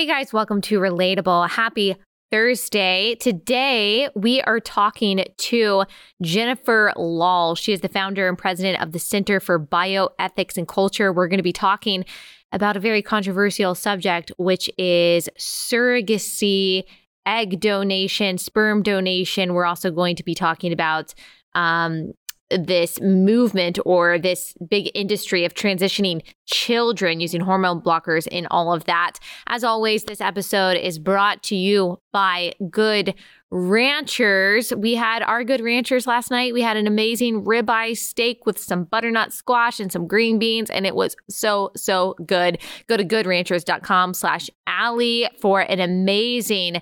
Hey guys, welcome to Relatable. Happy Thursday. Today, we are talking to Jennifer Lahl. She is the founder and president of the Center for Bioethics and Culture. We're going to be talking about a very controversial subject, which is surrogacy, egg donation, sperm donation. We're also going to be talking about um, this movement or this big industry of transitioning children using hormone blockers and all of that. As always, this episode is brought to you by Good Ranchers. We had our Good Ranchers last night. We had an amazing ribeye steak with some butternut squash and some green beans, and it was so, so good. Go to goodranchers.com slash Allie for an amazing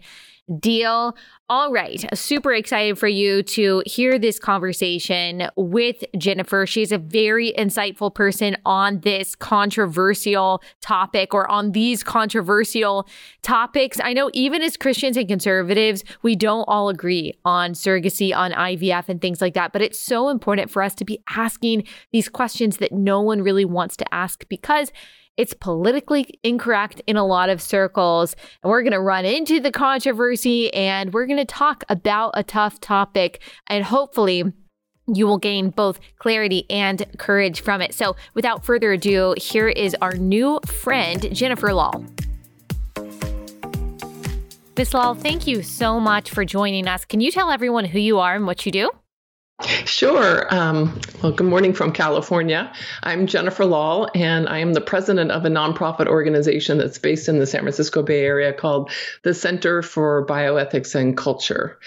deal. All right. Super excited for you to hear this conversation with Jennifer. She's a very insightful person on this controversial topic or on these controversial topics. I know even as Christians and conservatives, we don't all agree on surrogacy, on IVF, and things like that. But it's so important for us to be asking these questions that no one really wants to ask because it's politically incorrect in a lot of circles. And we're going to run into the controversy and we're going to talk about a tough topic. And hopefully, you will gain both clarity and courage from it. So, without further ado, here is our new friend, Jennifer Lahl. Miss Lahl, thank you so much for joining us. Can you tell everyone who you are and what you do? Sure. Um, well, good morning from California. I'm Jennifer Lahl, and I am the president of a nonprofit organization that's based in the San Francisco Bay Area called the Center for Bioethics and Culture.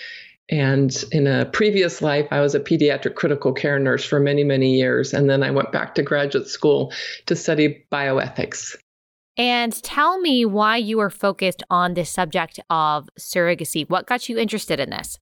And in a previous life, I was a pediatric critical care nurse for many, many years. And then I went back to graduate school to study bioethics. And tell me why you are focused on this subject of surrogacy. What got you interested in this?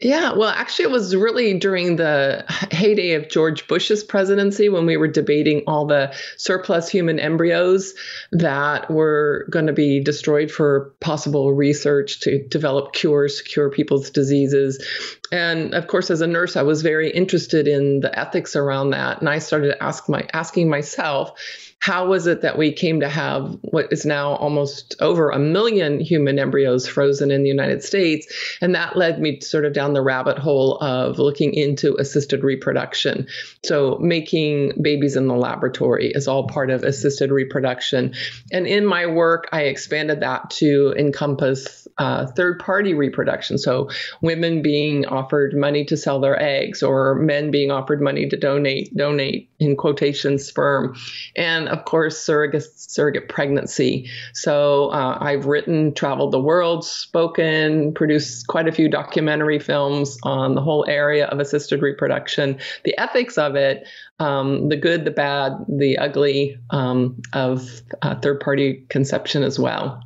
Yeah, well, actually, it was really during the heyday of George Bush's presidency when we were debating all the surplus human embryos that were going to be destroyed for possible research to develop cures cure people's diseases. And of course, as a nurse, I was very interested in the ethics around that. And I started ask my, asking myself, how was it that we came to have what is now almost over a million human embryos frozen in the United States? And that led me sort of down the rabbit hole of looking into assisted reproduction. So, making babies in the laboratory is all part of assisted reproduction. And in my work, I expanded that to encompass uh, third party reproduction. So, women being offered money to sell their eggs, or men being offered money to donate, donate in quotation sperm. And of course, surrogate, surrogate pregnancy. So uh, I've written, traveled the world, spoken, produced quite a few documentary films on the whole area of assisted reproduction, the ethics of it, um, the good, the bad, the ugly um, of uh, third party conception as well.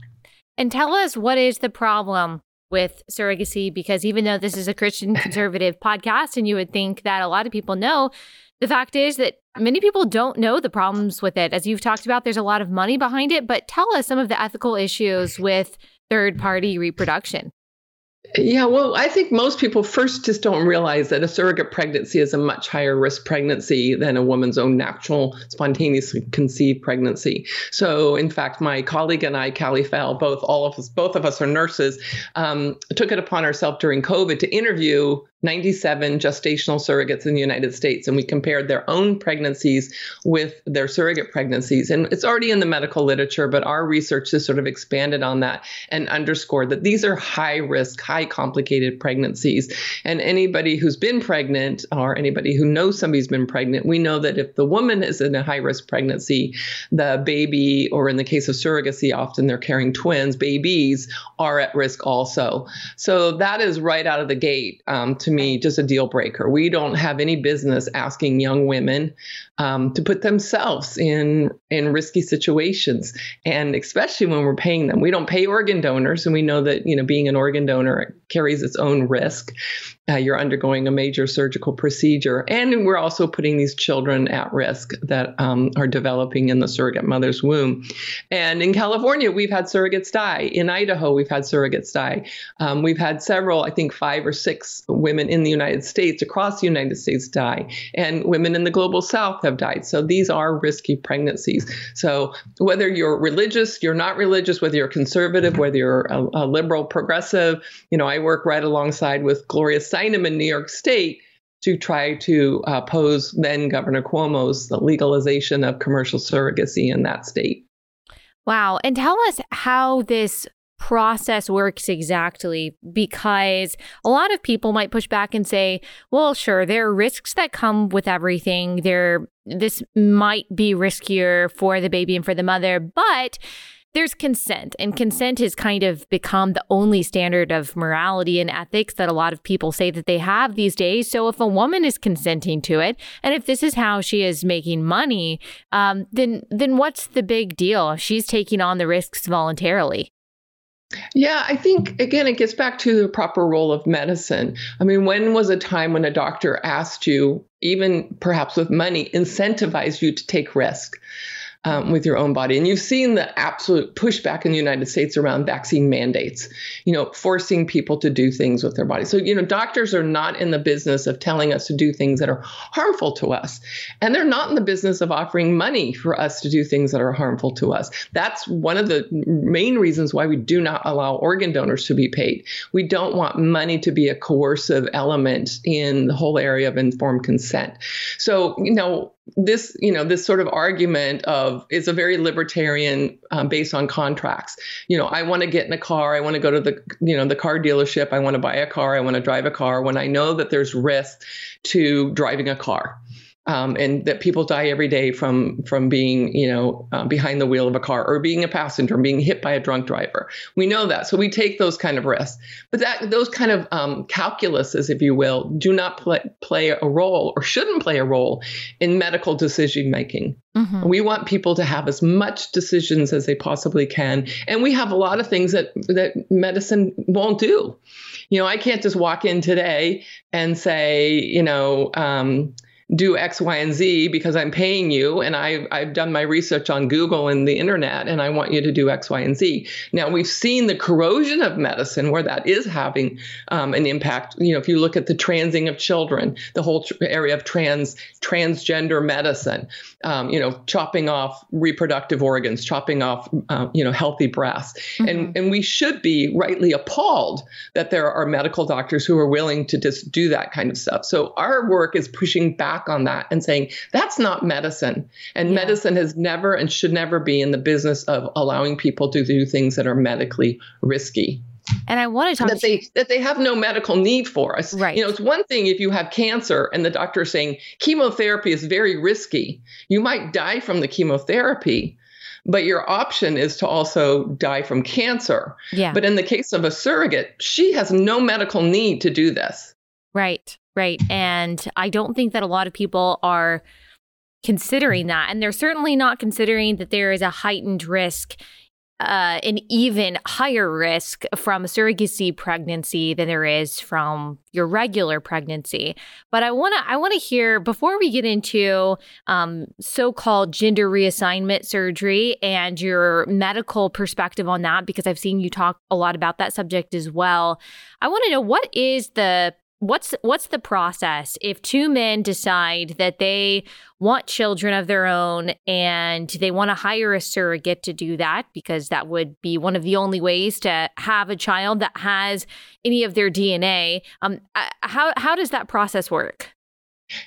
And tell us what is the problem with surrogacy because even though this is a Christian conservative podcast and you would think that a lot of people know, the fact is that many people don't know the problems with it. As you've talked about, there's a lot of money behind it, but tell us some of the ethical issues with third party reproduction. Yeah, well, I think most people first just don't realize that a surrogate pregnancy is a much higher risk pregnancy than a woman's own natural, spontaneously conceived pregnancy. So, in fact, my colleague and I, Kallie Fell, both all of us, both of us are nurses, um, took it upon ourselves during COVID to interview 97 gestational surrogates in the United States, and we compared their own pregnancies with their surrogate pregnancies. And it's already in the medical literature, but our research has sort of expanded on that and underscored that these are high risk, high complicated pregnancies. And anybody who's been pregnant or anybody who knows somebody's been pregnant, we know that if the woman is in a high risk pregnancy, the baby, or in the case of surrogacy, often they're carrying twins, babies are at risk also. So that is right out of the gate um, to me just a deal breaker. We don't have any business asking young women um, to put themselves in in risky situations, and especially when we're paying them. We don't pay organ donors, and we know that you know being an organ donor carries its own risk. Uh, you're undergoing a major surgical procedure, and we're also putting these children at risk that um, are developing in the surrogate mother's womb. And in California, we've had surrogates die. In Idaho, we've had surrogates die. Um, we've had several, I think five or six women in the United States, across the United States, die, and women in the global south have died. So these are risky pregnancies. So whether you're religious, you're not religious, whether you're conservative, whether you're a, a liberal, progressive, you know, I work right alongside with Gloria Steinem in New York State to try to uh, oppose then Governor Cuomo's the legalization of commercial surrogacy in that state. Wow. And tell us how this process works exactly because a lot of people might push back and say, well, sure, there are risks that come with everything. There this might be riskier for the baby and for the mother, but there's consent, and consent has kind of become the only standard of morality and ethics that a lot of people say that they have these days. So, if a woman is consenting to it, and if this is how she is making money, um, then then what's the big deal? She's taking on the risks voluntarily. Yeah, I think again it gets back to the proper role of medicine. I mean, when was a time when a doctor asked you, even perhaps with money, incentivized you to take risk? Um, with your own body. And you've seen the absolute pushback in the United States around vaccine mandates, you know, forcing people to do things with their body. So, you know, doctors are not in the business of telling us to do things that are harmful to us. And they're not in the business of offering money for us to do things that are harmful to us. That's one of the main reasons why we do not allow organ donors to be paid. We don't want money to be a coercive element in the whole area of informed consent. So, you know, this you know this sort of argument of is a very libertarian um, based on contracts. You know i want to get in a car i want to go to the you know the car dealership i want to buy a car i want to drive a car when i know that there's risk to driving a car um, and that people die every day from from being you know uh, behind the wheel of a car or being a passenger and being hit by a drunk driver. We know that. So we take those kind of risks. But that those kind of um, calculuses if you will do not play, play a role or shouldn't play a role in medical decision making. Mm-hmm. we want people to have as much decisions as they possibly can. And we have a lot of things that that medicine won't do. You know i can't just walk in today and say you know um, do X, Y, and Z because I'm paying you and I, I've done my research on Google and the internet and I want you to do X, Y, and Z. Now, we've seen the corrosion of medicine where that is having um, an impact. You know, if you look at the transing of children, the whole tr- area of trans transgender medicine, um, you know, chopping off reproductive organs, chopping off, uh, you know, healthy breasts. Mm-hmm. And, and we should be rightly appalled that there are medical doctors who are willing to just do that kind of stuff. So our work is pushing back back on that and saying that's not medicine. And yeah. medicine has never and should never be in the business of allowing people to do things that are medically risky. And I want to talk that they you. that they have no medical need for us. Right. You know, it's one thing if you have cancer and the doctor is saying chemotherapy is very risky. You might die from the chemotherapy, but your option is to also die from cancer. Yeah. But in the case of a surrogate, she has no medical need to do this. Right. Right. And I don't think that a lot of people are considering that. And they're certainly not considering that there is a heightened risk, uh, an even higher risk from a surrogacy pregnancy than there is from your regular pregnancy. But I want to I want to hear before we get into um, so-called gender reassignment surgery and your medical perspective on that, because I've seen you talk a lot about that subject as well. I want to know what is the what's what's the process if two men decide that they want children of their own and they want to hire a surrogate to do that? Because that would be one of the only ways to have a child that has any of their DNA um uh, how how does that process work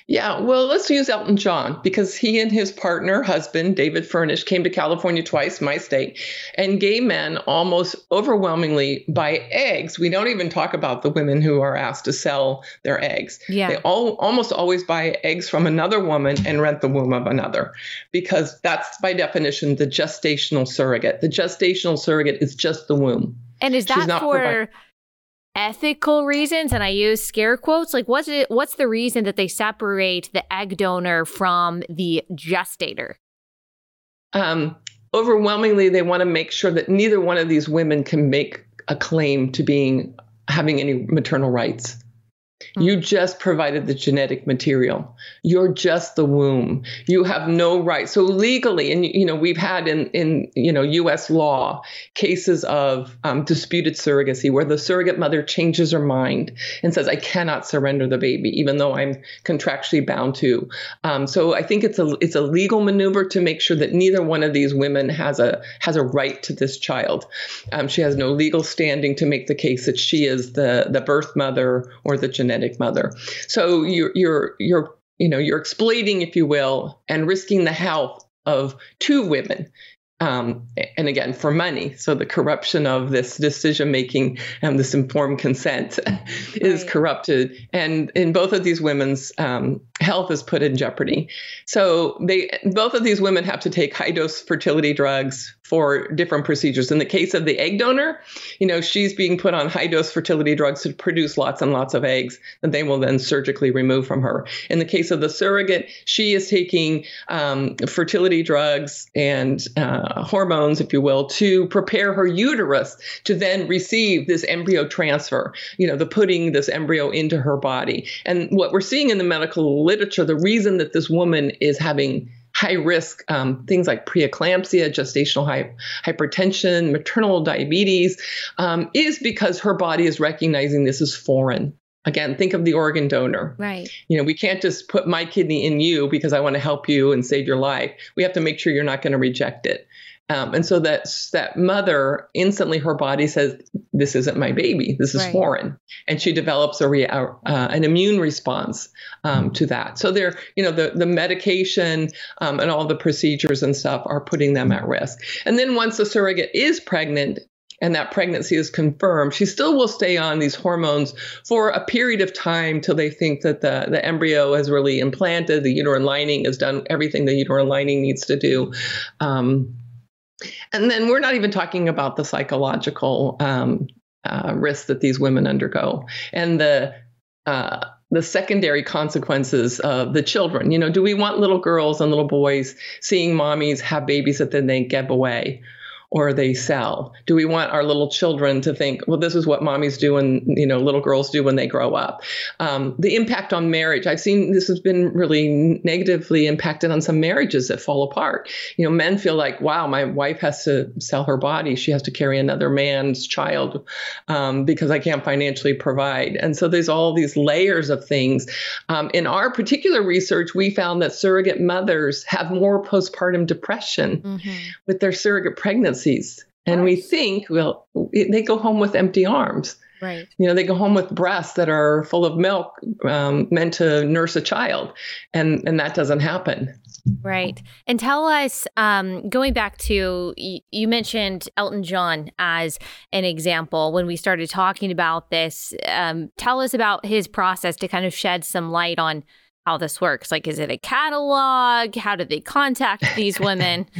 yeah, well, let's use Elton John because he and his partner, husband, David Furnish, came to California twice, my state, and gay men almost overwhelmingly buy eggs. We don't even talk about the women who are asked to sell their eggs. Yeah. They all almost always buy eggs from another woman and rent the womb of another because that's by definition the gestational surrogate. The gestational surrogate is just the womb. And is that for ethical reasons and i use scare quotes like what's it what's the reason that they separate the egg donor from the gestator um, overwhelmingly they want to make sure that neither one of these women can make a claim to being having any maternal rights. You just provided the genetic material. You're just the womb. You have no right. So legally, and you know, we've had in in you know U.S. law cases of um, disputed surrogacy where the surrogate mother changes her mind and says, "I cannot surrender the baby, even though I'm contractually bound to." Um, so I think it's a it's a legal maneuver to make sure that neither one of these women has a has a right to this child. Um, she has no legal standing to make the case that she is the the birth mother or the genetic genetic mother. So you're you're you're you know you're exploiting, if you will, and risking the health of two women um, and again for money so the corruption of this decision making and this informed consent is right. corrupted and in both of these women's um, health is put in jeopardy so they both of these women have to take high dose fertility drugs for different procedures in the case of the egg donor you know she's being put on high dose fertility drugs to produce lots and lots of eggs that they will then surgically remove from her in the case of the surrogate she is taking um, fertility drugs and uh, hormones, if you will, to prepare her uterus to then receive this embryo transfer, you know, the putting this embryo into her body. And what we're seeing in the medical literature, the reason that this woman is having high risk um, things like preeclampsia, gestational hy- hypertension, maternal diabetes, um, is because her body is recognizing this is foreign. Again, think of the organ donor. Right. You know, we can't just put my kidney in you because I want to help you and save your life. We have to make sure you're not going to reject it. Um, and so that that mother instantly her body says this isn't my baby this is right. foreign and she develops a rea- uh, an immune response um, to that so they're you know the the medication um, and all the procedures and stuff are putting them at risk and then once the surrogate is pregnant and that pregnancy is confirmed, she still will stay on these hormones for a period of time till they think that the, the embryo has really implanted, the uterine lining has done everything the uterine lining needs to do. Um, and then we're not even talking about the psychological um, uh, risks that these women undergo and the uh, the secondary consequences of the children. You know, do we want little girls and little boys seeing mommies have babies that then they give away? Or they sell? Do we want our little children to think, well, this is what mommies do and you know little girls do when they grow up? Um, the impact on marriage, I've seen this has been really negatively impacted on some marriages that fall apart. You know, men feel like, wow, my wife has to sell her body; she has to carry another man's child um, because I can't financially provide. And so there's all these layers of things. Um, in our particular research, we found that surrogate mothers have more postpartum depression mm-hmm. with their surrogate pregnancy And we think, well, they go home with empty arms. Right. You know, they go home with breasts that are full of milk, um, meant to nurse a child, and and that doesn't happen. Right. And tell us, um, going back to you mentioned Elton John as an example when we started talking about this. Um, tell us about his process to kind of shed some light on how this works. Like, is it a catalog? How do they contact these women?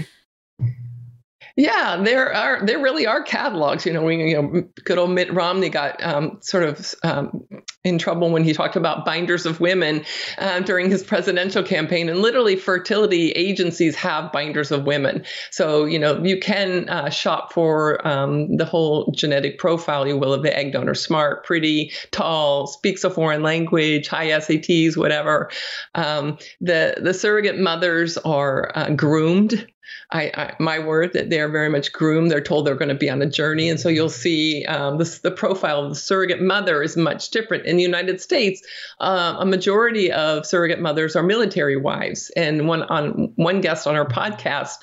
Yeah, there are there really are catalogs. You know, we you know good old Mitt Romney got um, sort of um, in trouble when he talked about binders of women uh, during his presidential campaign, and literally fertility agencies have binders of women. So you know you can uh, shop for um, the whole genetic profile, you will, of the egg donor: smart, pretty, tall, speaks a foreign language, high SATs, whatever. Um, the the surrogate mothers are uh, groomed I, I, my word that they're very much groomed. They're told they're going to be on a journey, and so you'll see um, this, the profile of the surrogate mother is much different. In the United States, uh, a majority of surrogate mothers are military wives, and one on one guest on our podcast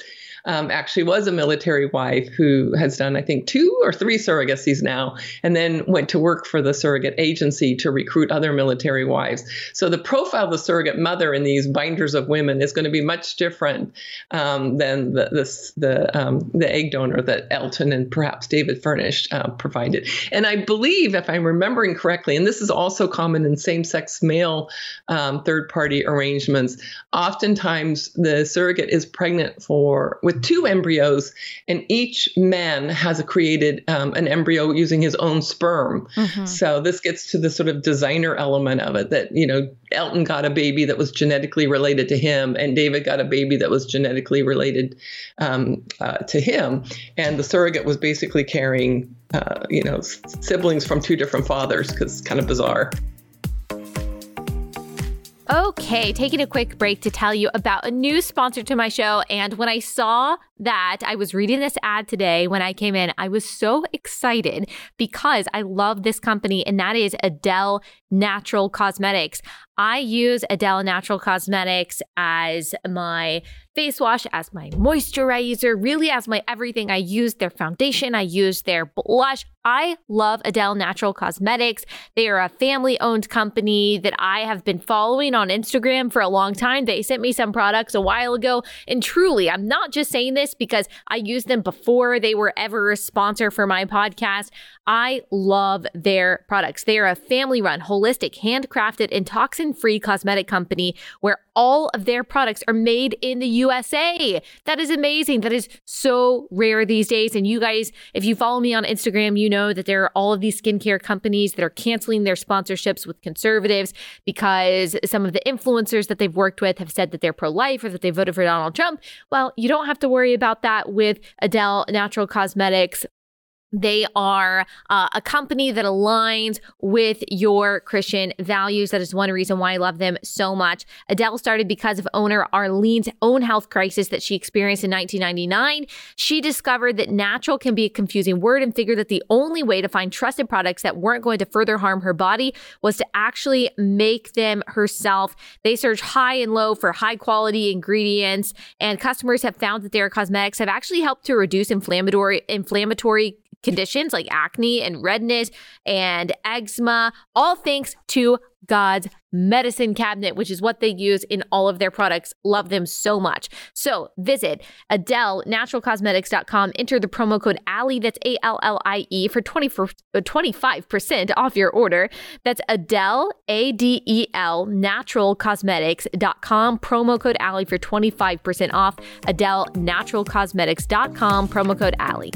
um, actually was a military wife who has done, I think, two or three surrogacies now, and then went to work for the surrogate agency to recruit other military wives. So the profile of the surrogate mother in these binders of women is going to be much different um, than the the the, um, the, egg donor that Elton and perhaps David Furnish uh, provided. And I believe, if I'm remembering correctly, and this is also common in same-sex male um, third-party arrangements, oftentimes the surrogate is pregnant for with with two embryos, and each man has created um, an embryo using his own sperm. Mm-hmm. So this gets to the sort of designer element of it that, you know, Elton got a baby that was genetically related to him, and David got a baby that was genetically related um, uh, to him. And the surrogate was basically carrying, uh, you know, siblings from two different fathers because it's kind of bizarre. Okay, taking a quick break to tell you about a new sponsor to my show. And when I saw that I was reading this ad today when I came in, I was so excited because I love this company, and that is A'del Natural Cosmetics. I use A'del Natural Cosmetics as my face wash, as my moisturizer, really as my everything. I use their foundation, I use their blush. I love A'del Natural Cosmetics. They are a family owned company that I have been following on Instagram for a long time. They sent me some products a while ago. And truly, I'm not just saying this because I used them before they were ever a sponsor for my podcast. I love their products. They are a family run, holistic, handcrafted, and toxin free cosmetic company where all of their products are made in the USA. That is amazing. That is so rare these days. And you guys, if you follow me on Instagram, you know that there are all of these skincare companies that are canceling their sponsorships with conservatives because some of the influencers that they've worked with have said that they're pro life or that they voted for Donald Trump. Well, you don't have to worry about that with A'del Natural Cosmetics they are uh, a company that aligns with your Christian values. That is one reason why I love them so much. A'del started because of owner Arlene's own health crisis that she experienced in 1999. She discovered that natural can be a confusing word and figured that the only way to find trusted products that weren't going to further harm her body was to actually make them herself. They search high and low for high quality ingredients, and customers have found that their cosmetics have actually helped to reduce inflammatory inflammatory conditions like acne and redness and eczema, all thanks to God's medicine cabinet, which is what they use in all of their products. Love them so much. So visit AdelNaturalCosmetics.com, enter the promo code Allie, that's A L L I E, for 20 for, 25% uh, off your order. That's A'del, A D E L, naturalcosmetics.com, promo code Allie for 25% off. AdelNaturalCosmetics.com, promo code Allie.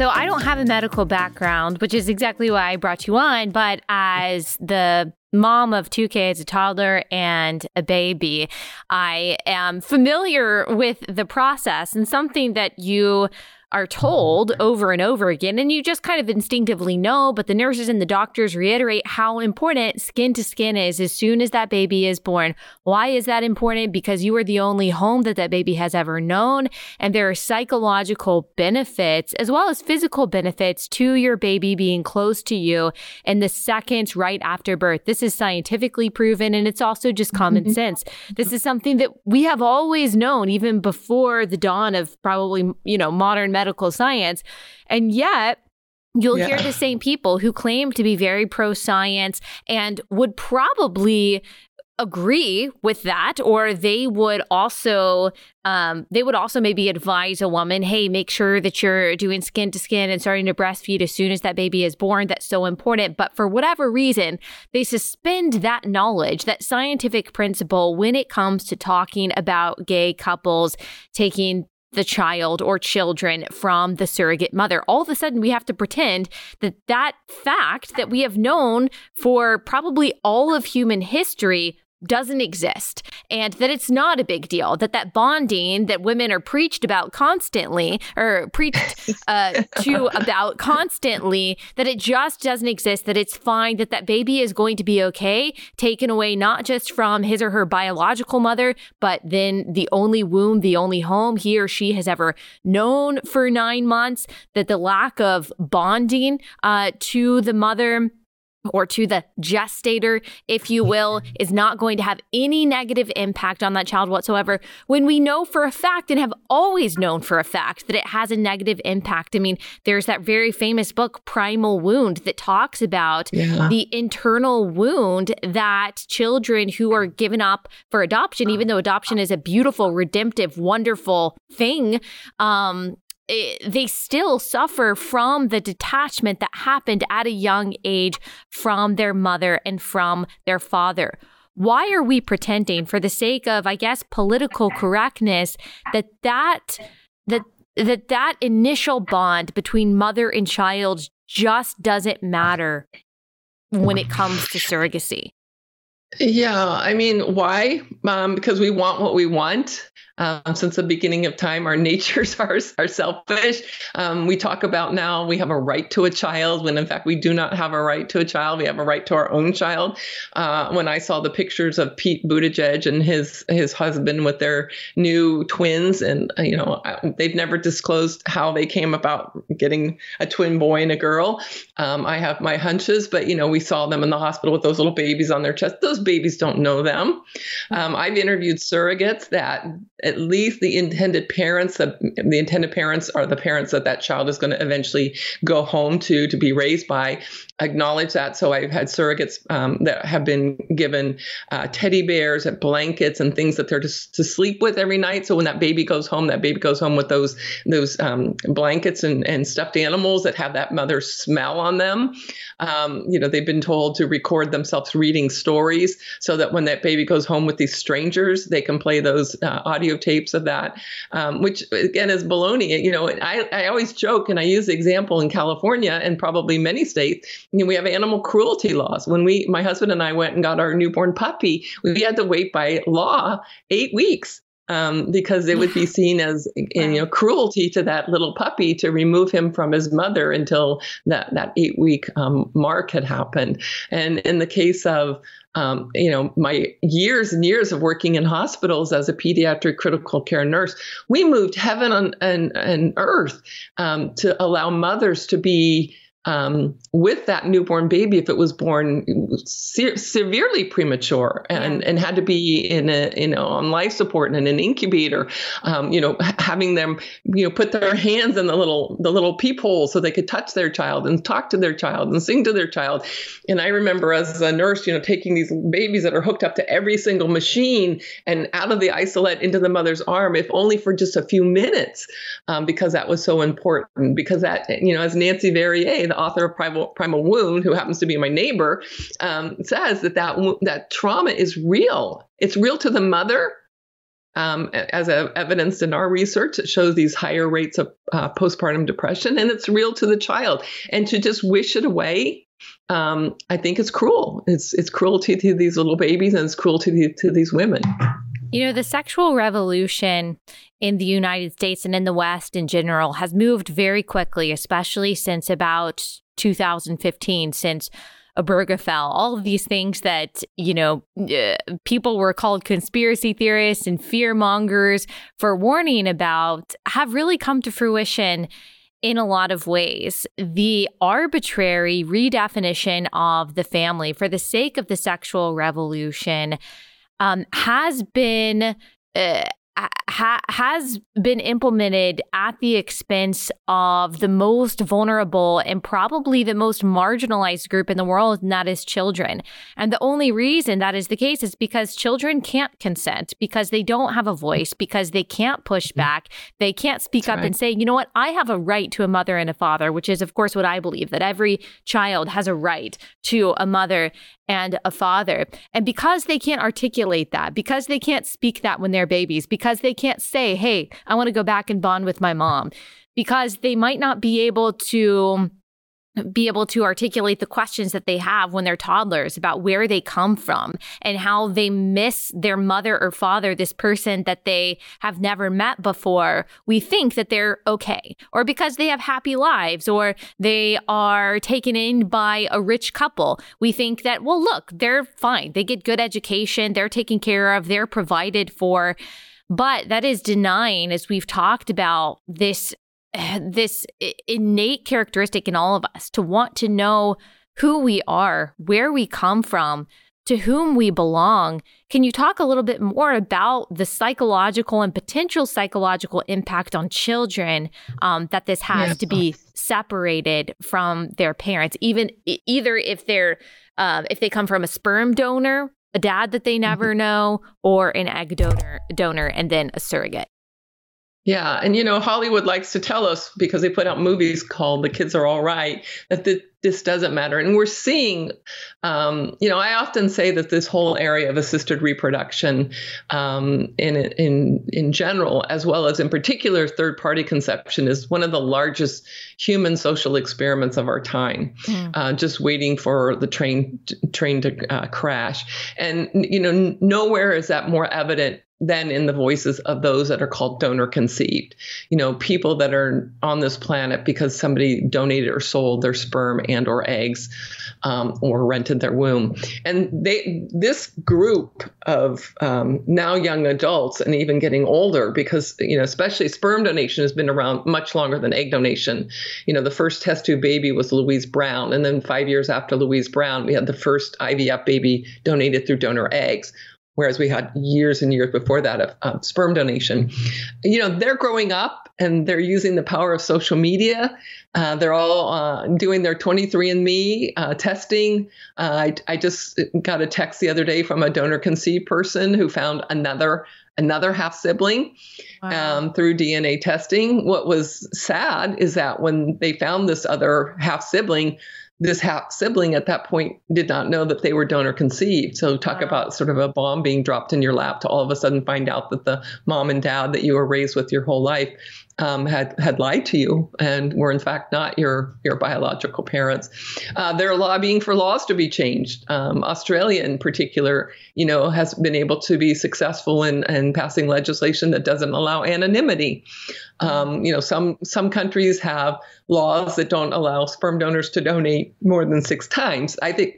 So I don't have a medical background, which is exactly why I brought you on. But as the mom of two kids, a toddler and a baby, I am familiar with the process and something that you are told over and over again, and you just kind of instinctively know, but the nurses and the doctors reiterate how important skin to skin is as soon as that baby is born. Why is that important? Because you are the only home that that baby has ever known, and there are psychological benefits as well as physical benefits to your baby being close to you in the seconds right after birth. This is scientifically proven, and it's also just common mm-hmm. sense. This is something that we have always known, even before the dawn of probably, you know, modern medicine medical science. And yet, You'll yeah. hear the same people who claim to be very pro science and would probably agree with that or they would also um, they would also maybe advise a woman hey make sure that you're doing skin to skin and starting to breastfeed as soon as that baby is born that's so important but for whatever reason they suspend that knowledge that scientific principle when it comes to talking about gay couples taking the child or children from the surrogate mother. All of a sudden, we have to pretend that that fact that we have known for probably all of human history doesn't exist and that it's not a big deal that that bonding that women are preached about constantly or preached uh, to about constantly that it just doesn't exist that it's fine that that baby is going to be okay taken away not just from his or her biological mother but then the only womb the only home he or she has ever known for nine months that the lack of bonding uh, to the mother or to the gestator, if you will, is not going to have any negative impact on that child whatsoever. When we know for a fact and have always known for a fact that it has a negative impact. I mean, there's that very famous book, Primal Wound, that talks about yeah. the internal wound that children who are given up for adoption, even though adoption is a beautiful, redemptive, wonderful thing, um, they still suffer from the detachment that happened at a young age from their mother and from their father. Why are we pretending, for the sake of, I guess, political correctness, that that that that that initial bond between mother and child just doesn't matter when it comes to surrogacy? Yeah, I mean, why? Um, because we want what we want. Um, since the beginning of time, our natures are, are selfish. Um, we talk about now we have a right to a child when in fact we do not have a right to a child. We have a right to our own child. Uh, when I saw the pictures of Pete Buttigieg and his his husband with their new twins, and uh, you know they've never disclosed how they came about getting a twin boy and a girl. Um, I have my hunches, but you know we saw them in the hospital with those little babies on their chest. Those babies don't know them. Um, I've interviewed surrogates that at least the intended parents, the, the intended parents are the parents that that child is going to eventually go home to to be raised by, acknowledge that. So I've had surrogates um, that have been given uh, teddy bears and blankets and things that they're to, to sleep with every night. So when that baby goes home, that baby goes home with those those um, blankets and, and stuffed animals that have that mother's smell on them. Um, you know, they've been told to record themselves reading stories so that when that baby goes home with these strangers, they can play those uh, audio tapes of that, um, which again is baloney. You know, I, I always joke and I use the example in California and probably many states. You know, we have animal cruelty laws. When we, my husband and I went and got our newborn puppy, we had to wait by law eight weeks um, because it would be seen as you know cruelty to that little puppy to remove him from his mother until that that eight week um, mark had happened. And in the case of um, you know my years and years of working in hospitals as a pediatric critical care nurse, we moved heaven on, and, and earth um, to allow mothers to be um, with that newborn baby if it was born se- severely premature and, and had to be in a you know on life support and in an incubator um, you know having them you know put their hands in the little the little peephole so they could touch their child and talk to their child and sing to their child. And I remember as a nurse you know taking these babies that are hooked up to every single machine and out of the isolette into the mother's arm if only for just a few minutes um, because that was so important because that you know as Nancy Verrier the author of Primal, Primal Wound, who happens to be my neighbor, um, says that, that that trauma is real. It's real to the mother. Um, as evidenced in our research, it shows these higher rates of uh, postpartum depression, and it's real to the child. And to just wish it away um, I think it's cruel. It's it's cruelty to these little babies and it's cruelty to, to these women. You know, the sexual revolution in the United States and in the West in general has moved very quickly, especially since about 2015, since Obergefell, all of these things that, you know, uh, people were called conspiracy theorists and fear mongers for warning about have really come to fruition in a lot of ways. The arbitrary redefinition of the family for the sake of the sexual revolution um, has been uh, ha- has been implemented at the expense of the most vulnerable and probably the most marginalized group in the world, and that is children. And the only reason that is the case is because children can't consent, because they don't have a voice, because they can't push mm-hmm. back, they can't speak That's up right. and say, you know what, I have a right to a mother and a father, which is, of course, what I believe that every child has a right to a mother and a father. And because they can't articulate that, because they can't speak that when they're babies, because they can't say, hey, I want to go back and bond with my mom, because they might not be able to be able to articulate the questions that they have when they're toddlers about where they come from and how they miss their mother or father, this person that they have never met before. We think that they're okay, or because they have happy lives, or they are taken in by a rich couple. We think that, well, look, they're fine. They get good education, they're taken care of, they're provided for. But that is denying, as we've talked about, this this innate characteristic in all of us to want to know who we are, where we come from, to whom we belong. Can you talk a little bit more about the psychological and potential psychological impact on children um, that this has yes. to be separated from their parents, even either if they're uh, if they come from a sperm donor, a dad that they never mm-hmm. know, or an egg donor donor, and then a surrogate? Yeah, and you know Hollywood likes to tell us because they put out movies called "The Kids Are All Right" that the, this doesn't matter, and we're seeing. Um, you know, I often say that this whole area of assisted reproduction, um, in in in general, as well as in particular third-party conception, is one of the largest human social experiments of our time. Mm. Uh, just waiting for the train train to uh, crash, and you know, nowhere is that more evident than in the voices of those that are called donor conceived. You know, people that are on this planet because somebody donated or sold their sperm and or eggs um, or rented their womb. And they this group of um, now young adults and even getting older because you know especially sperm donation has been around much longer than egg donation. You know, the first test tube baby was Louise Brown, and then five years after Louise Brown, we had the first IVF baby donated through donor eggs whereas we had years and years before that of, of sperm donation. You know, they're growing up and they're using the power of social media. Uh, they're all uh, doing their 23andMe uh, testing. Uh, I, I just got a text the other day from a donor conceived person who found another another half sibling wow. um, through DNA testing. What was sad is that when they found this other half sibling, this half sibling at that point did not know that they were donor conceived. So talk wow. about sort of a bomb being dropped in your lap to all of a sudden find out that the mom and dad that you were raised with your whole life um, had had lied to you and were in fact not your your biological parents. Uh, they're lobbying for laws to be changed. Um, Australia, in particular, you know, has been able to be successful in, in passing legislation that doesn't allow anonymity. Um, you know, some some countries have laws that don't allow sperm donors to donate more than six times. I think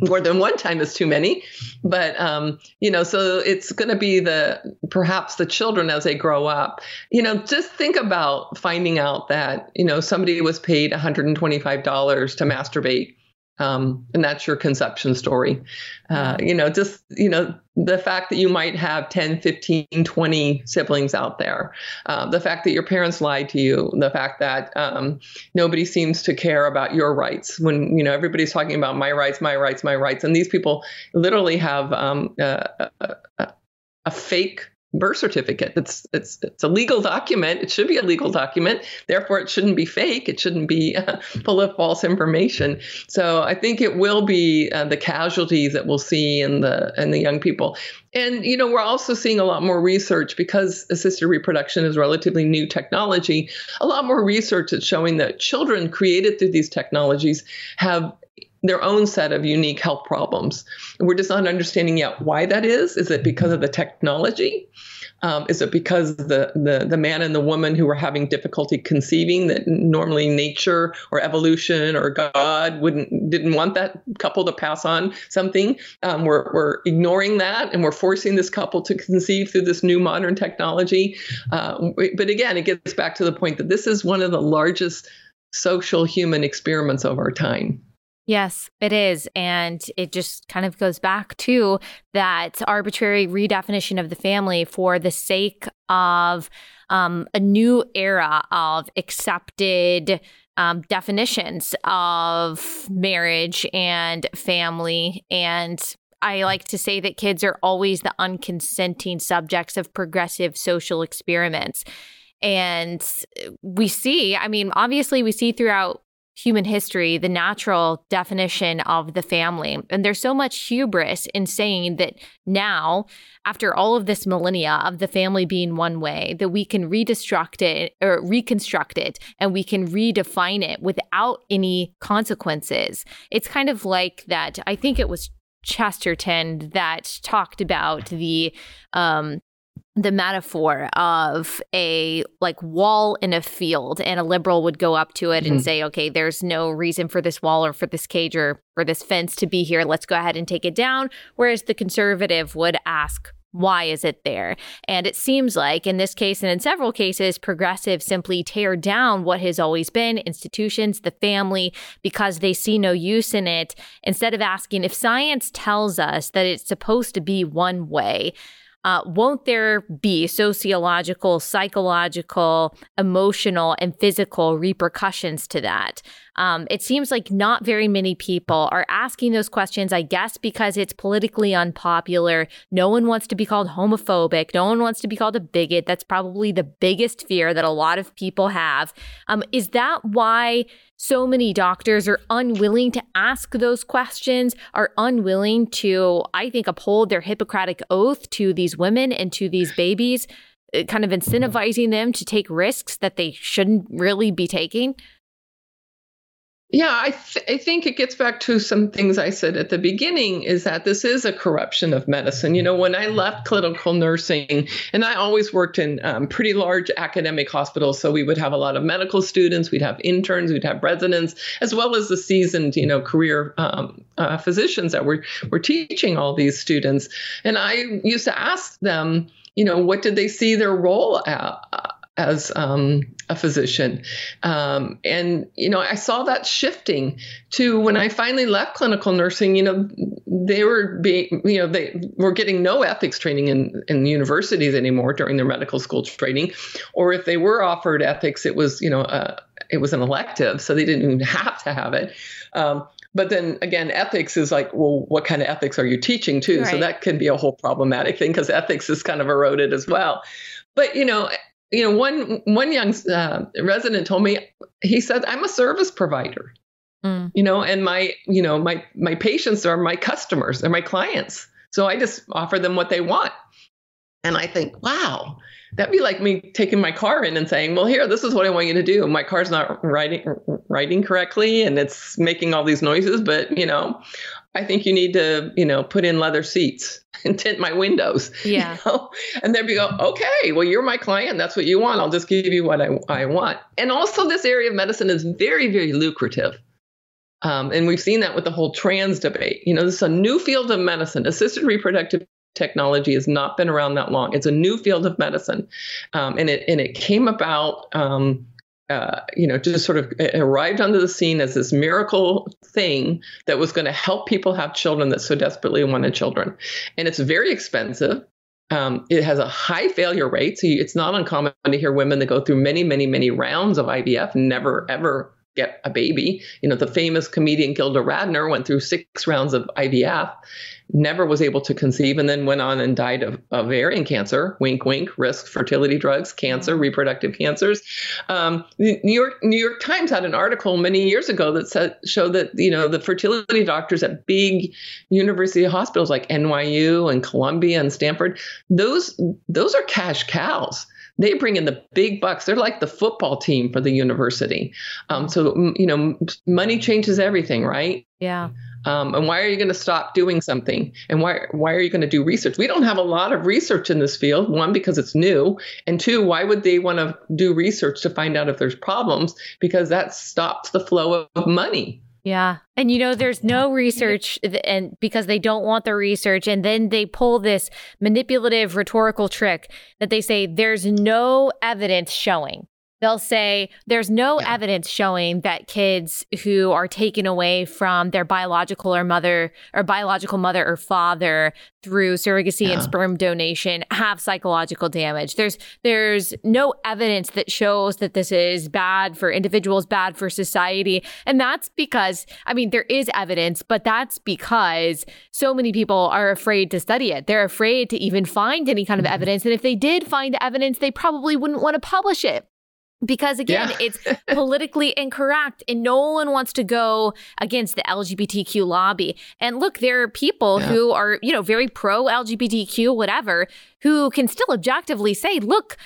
more than one time is too many. But um, you know so it's going to be the perhaps the children as they grow up. You know just think about finding out that you know somebody was paid $125 to masturbate um, and that's your conception story. Uh, you know just you know the fact that you might have 10 15 20 siblings out there uh, the fact that your parents lied to you the fact that um, nobody seems to care about your rights when you know everybody's talking about my rights my rights my rights. And these people literally have um, a, a, a fake birth certificate. It's it's it's a legal document. It should be a legal document. Therefore, it shouldn't be fake. It shouldn't be uh, full of false information. So I think it will be uh, the casualties that we'll see in the in the young people. And you know, we're also seeing a lot more research because assisted reproduction is relatively new technology. A lot more research that's showing that children created through these technologies have their own set of unique health problems. We're just not understanding yet why that is. Is it because of the technology? Um, is it because the, the the man and the woman who were having difficulty conceiving that normally nature or evolution or God wouldn't didn't want that couple to pass on something? Um, we're we're ignoring that and we're forcing this couple to conceive through this new modern technology. Uh, but again, it gets back to the point that this is one of the largest social human experiments of our time. Yes, it is. And it just kind of goes back to that arbitrary redefinition of the family for the sake of um, a new era of accepted um, definitions of marriage and family. And I like to say that kids are always the unconsenting subjects of progressive social experiments. And we see, I mean, obviously, we see throughout human history the natural definition of the family. And there's so much hubris in saying that now, after all of this millennia of the family being one way, that we can redestruct it or reconstruct it and we can redefine it without any consequences. It's kind of like that. I think it was Chesterton that talked about the um, the metaphor of a like wall in a field and a liberal would go up to it mm-hmm. and say okay there's no reason for this wall or for this cage or for this fence to be here let's go ahead and take it down whereas the conservative would ask why is it there? And it seems like in this case and in several cases, progressives simply tear down what has always been institutions, the family, because they see no use in it. Instead of asking if science tells us that it's supposed to be one way, uh, won't there be sociological, psychological, emotional, and physical repercussions to that? Um, it seems like not very many people are asking those questions, I guess, because it's politically unpopular. No one wants to be called homophobic. No one wants to be called a bigot. That's probably the biggest fear that a lot of people have. Um, is that why so many doctors are unwilling to ask those questions, are unwilling to, I think, uphold their Hippocratic oath to these women and to these babies, uh, kind of incentivizing them to take risks that they shouldn't really be taking? Yeah, I, th- I think it gets back to some things I said at the beginning is that this is a corruption of medicine. You know, when I left clinical nursing, and I always worked in um, pretty large academic hospitals, so we would have a lot of medical students, we'd have interns, we'd have residents, as well as the seasoned, you know, career um, uh, physicians that were, were teaching all these students. And I used to ask them, you know, what did they see their role at? as um, a physician. Um, and, you know, I saw that shifting to when I finally left clinical nursing, you know, they were being, you know, they were getting no ethics training in, in universities anymore during their medical school training. Or if they were offered ethics, it was, you know, uh, it was an elective, so they didn't even have to have it. Um, but then again, ethics is like, well, what kind of ethics are you teaching too? Right. So that can be a whole problematic thing because ethics is kind of eroded as well. But you know, you know, one one young uh, resident told me he said, "I'm a service provider." Mm. You know, and my you know my my patients are my customers, they're my clients. So I just offer them what they want. And I think, wow, that'd be like me taking my car in and saying, "Well, here, this is what I want you to do. My car's not riding riding correctly, and it's making all these noises, but you know, I think you need to, you know, put in leather seats and tint my windows. Yeah. You know? And then we go, okay, well, you're my client. That's what you want. I'll just give you what I, I want. And also, this area of medicine is very, very lucrative. Um, and we've seen that with the whole trans debate. You know, this is a new field of medicine. Assisted reproductive technology has not been around that long. It's a new field of medicine, um, and it and it came about. Um, uh, you know, just sort of arrived onto the scene as this miracle thing that was going to help people have children that so desperately wanted children. And it's very expensive. Um, it has a high failure rate. So it's not uncommon to hear women that go through many, many, many rounds of IVF never, ever get a baby. You know, the famous comedian Gilda Radner went through six rounds of IVF never was able to conceive and then went on and died of, ovarian cancer. Wink, wink. Risk fertility drugs, cancer, mm-hmm. reproductive cancers. Um, New York New York Times had an article many years ago that said showed that you know the fertility doctors at big university hospitals like NYU and Columbia and Stanford those those are cash cows they bring in the big bucks. They're like the football team for the university. Um, so you know, money changes everything, right? Yeah. Um, and why are you going to stop doing something? And why why are you going to do research? We don't have a lot of research in this field. One, because it's new, and two, why would they want to do research to find out if there's problems? Because that stops the flow of money. Yeah. And you know, there's no research and because they don't want the research. And then they pull this manipulative rhetorical trick that they say there's no evidence showing they'll say there's no yeah. evidence showing that kids who are taken away from their biological or mother or biological mother or father through surrogacy yeah. and sperm donation have psychological damage. There's there's no evidence that shows that this is bad for individuals, bad for society. And that's because I mean there is evidence, but that's because so many people are afraid to study it. They're afraid to even find any kind of mm-hmm. evidence and if they did find evidence, they probably wouldn't want to publish it because again yeah. it's politically incorrect and no one wants to go against the lgbtq lobby. And look there are people yeah. who are you know very pro lgbtq whatever who can still objectively say look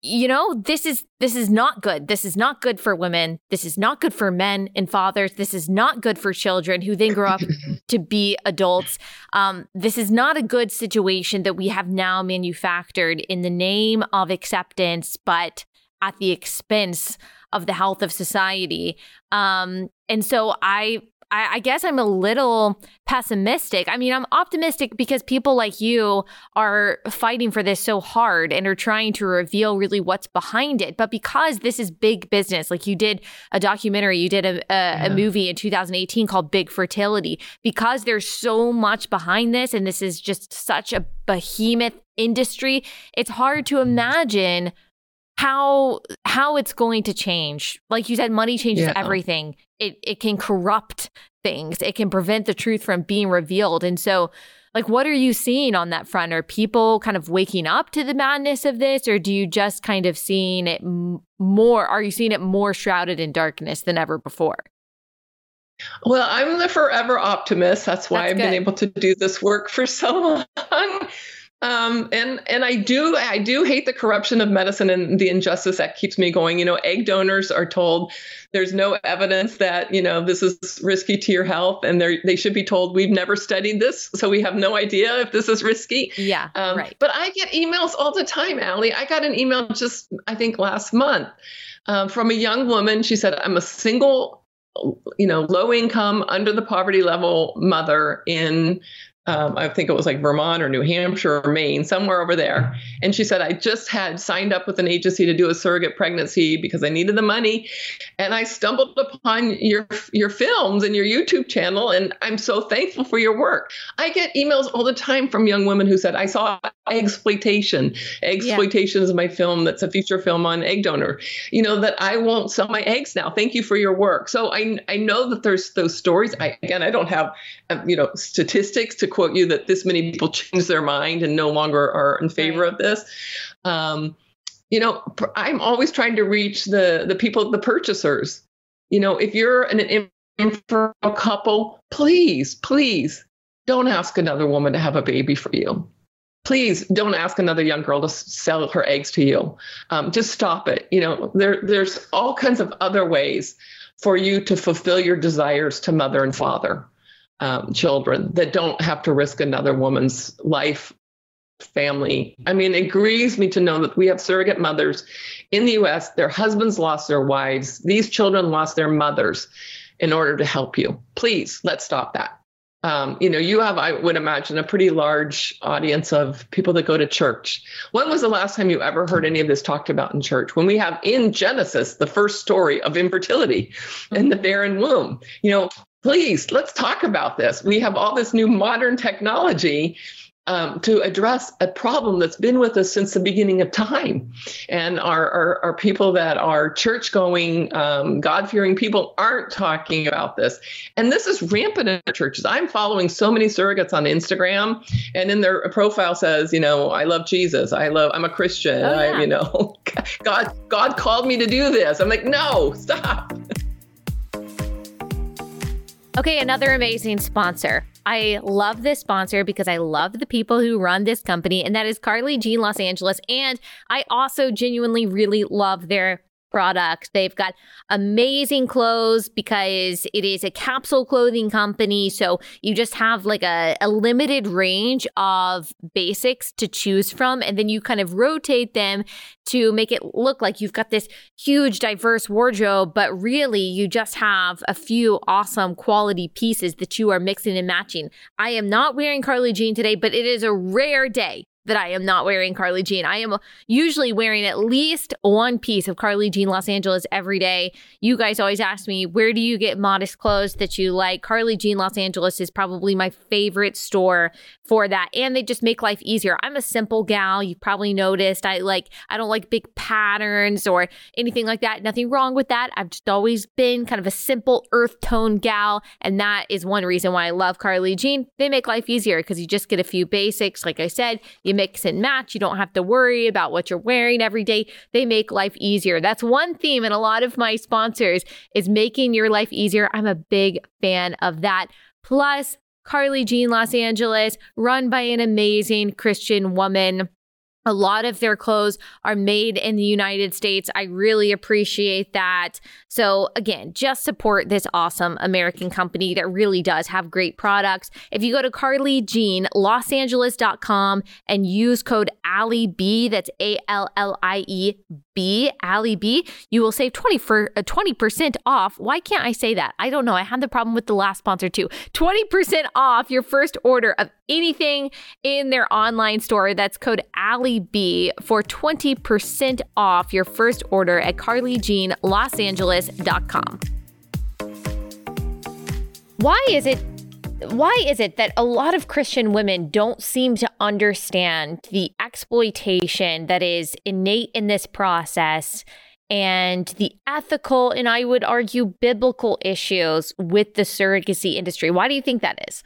you know this is this is not good. This is not good for women. This is not good for men and fathers. This is not good for children who then grow up to be adults. Um, this is not a good situation that we have now manufactured in the name of acceptance but at the expense of the health of society. Um, and so I, I, I guess I'm a little pessimistic. I mean, I'm optimistic because people like you are fighting for this so hard and are trying to reveal really what's behind it. But because this is big business, like you did a documentary, you did a, a, yeah. a movie in 2018 called Big Fertility, because there's so much behind this and this is just such a behemoth industry, it's hard to imagine how how it's going to change. Like you said, money changes yeah. everything. It it can corrupt things. It can prevent the truth from being revealed. And so like what are you seeing on that front? Are people kind of waking up to the madness of this or do you just kind of seeing it more are you seeing it more shrouded in darkness than ever before? Well, I'm the forever optimist. That's why That's I've good. been able to do this work for so long. Um, and and I do I do hate the corruption of medicine and the injustice that keeps me going. You know, egg donors are told there's no evidence that you know this is risky to your health, and they they should be told we've never studied this, so we have no idea if this is risky. Yeah, um, right. But I get emails all the time, Allie. I got an email just I think last month um, from a young woman. She said, "I'm a single." you know low income under the poverty level mother in um, I think it was like Vermont or New Hampshire or Maine, somewhere over there. And she said, I just had signed up with an agency to do a surrogate pregnancy because I needed the money. And I stumbled upon your your films and your YouTube channel, and I'm so thankful for your work. I get emails all the time from young women who said, I saw exploitation. Exploitation yeah. is my film that's a feature film on egg donor. You know, that I won't sell my eggs now. Thank you for your work. So I I know that there's those stories. I again I don't have uh, you know statistics to quote you that this many people change their mind and no longer are in favor right. of this. Um, you know, I'm always trying to reach the the people, the purchasers. You know, if you're an infertile couple, please, please don't ask another woman to have a baby for you. Please don't ask another young girl to sell her eggs to you. Um, just stop it. You know, there there's all kinds of other ways for you to fulfill your desires to mother and father um, children that don't have to risk another woman's life family. I mean, it grieves me to know that we have surrogate mothers in the US, their husbands lost their wives, these children lost their mothers in order to help you. Please, let's stop that. Um, you know, you have, I would imagine, a pretty large audience of people that go to church. When was the last time you ever heard any of this talked about in church? When we have in Genesis the first story of infertility in the barren womb. You know, please let's talk about this. We have all this new modern technology um, to address a problem that's been with us since the beginning of time. And our, our, our people that are church going, um, God fearing people aren't talking about this. And this is rampant in churches. I'm following so many surrogates on Instagram, and in their profile says, you know, I love Jesus. I love, I'm a Christian. Oh, yeah. I, you know, God, God called me to do this. I'm like, no, stop. Okay, another amazing sponsor. I love this sponsor because I love the people who run this company, and that is Carly Jean Los Angeles. And I also genuinely really love their product. They've got amazing clothes because it is a capsule clothing company. So you just have like a, a limited range of basics to choose from. And then you kind of rotate them to make it look like you've got this huge, diverse wardrobe. But really, you just have a few awesome quality pieces that you are mixing and matching. I am not wearing Carly Jean today, but it is a rare day that I am not wearing Carly Jean. I am usually wearing at least one piece of Carly Jean Los Angeles every day. You guys always ask me, where do you get modest clothes that you like? Carly Jean Los Angeles is probably my favorite store for that. And they just make life easier. I'm a simple gal. You've probably noticed. I like, I don't like big patterns or anything like that. Nothing wrong with that. I've just always been kind of a simple earth tone gal. And that is one reason why I love Carly Jean. They make life easier because you just get a few basics. Like I said, you mix and match. You don't have to worry about what you're wearing every day. They make life easier. That's one theme in a lot of my sponsors is making your life easier. I'm a big fan of that. Plus, Carly Jean Los Angeles, run by an amazing Christian woman. A lot of their clothes are made in the United States. I really appreciate that. So, again, just support this awesome American company that really does have great products. If you go to Carly Jean, losangeles.com and use code B, that's A L L I E B, B, you will save 20 for uh, 20% off. Why can't I say that? I don't know. I had the problem with the last sponsor too. 20% off your first order of anything in their online store. That's code Allie B for 20% off your first order at carlyjeanlosangeles.com. Why is it why is it that a lot of Christian women don't seem to understand the exploitation that is innate in this process and the ethical and I would argue biblical issues with the surrogacy industry? Why do you think that is?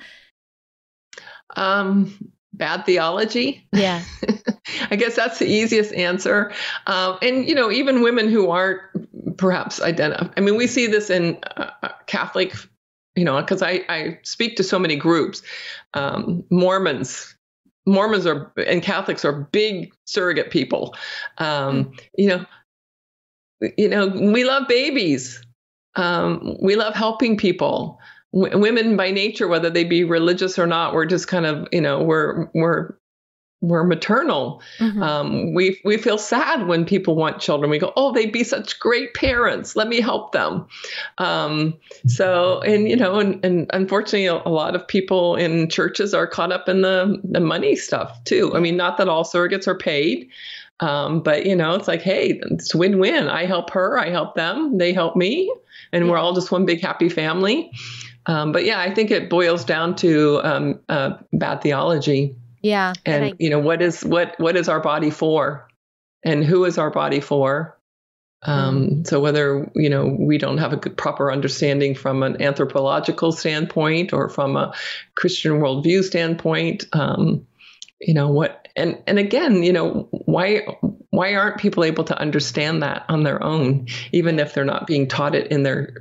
Um, bad theology. Yeah. I guess that's the easiest answer. Um, and, you know, even women who aren't perhaps identify, I mean, we see this in uh, uh Catholic, you know, because I, I speak to so many groups. Um, Mormons, Mormons are and Catholics are big surrogate people. Um, mm. You know, you know, we love babies. Um, we love helping people w- women by nature, whether they be religious or not, we're just kind of, you know, we're we're we're maternal. Mm-hmm. Um, we we feel sad when people want children. We go, oh, they'd be such great parents. Let me help them. Um, so, and you know, and, and unfortunately, a, a, lot of people in churches are caught up in the the money stuff too. I mean, not that all surrogates are paid. Um, but you know, it's like, hey, it's win-win. I help her, I help them, they help me, and yeah. we're all just one big happy family. Um, but yeah, I think it boils down to um, uh, bad theology. Yeah, and, and I, you know what is what what is our body for, and who is our body for? Um, mm-hmm. So whether you know we don't have a good, proper understanding from an anthropological standpoint or from a Christian worldview standpoint, um, you know what and and again you know why why aren't people able to understand that on their own even if they're not being taught it in their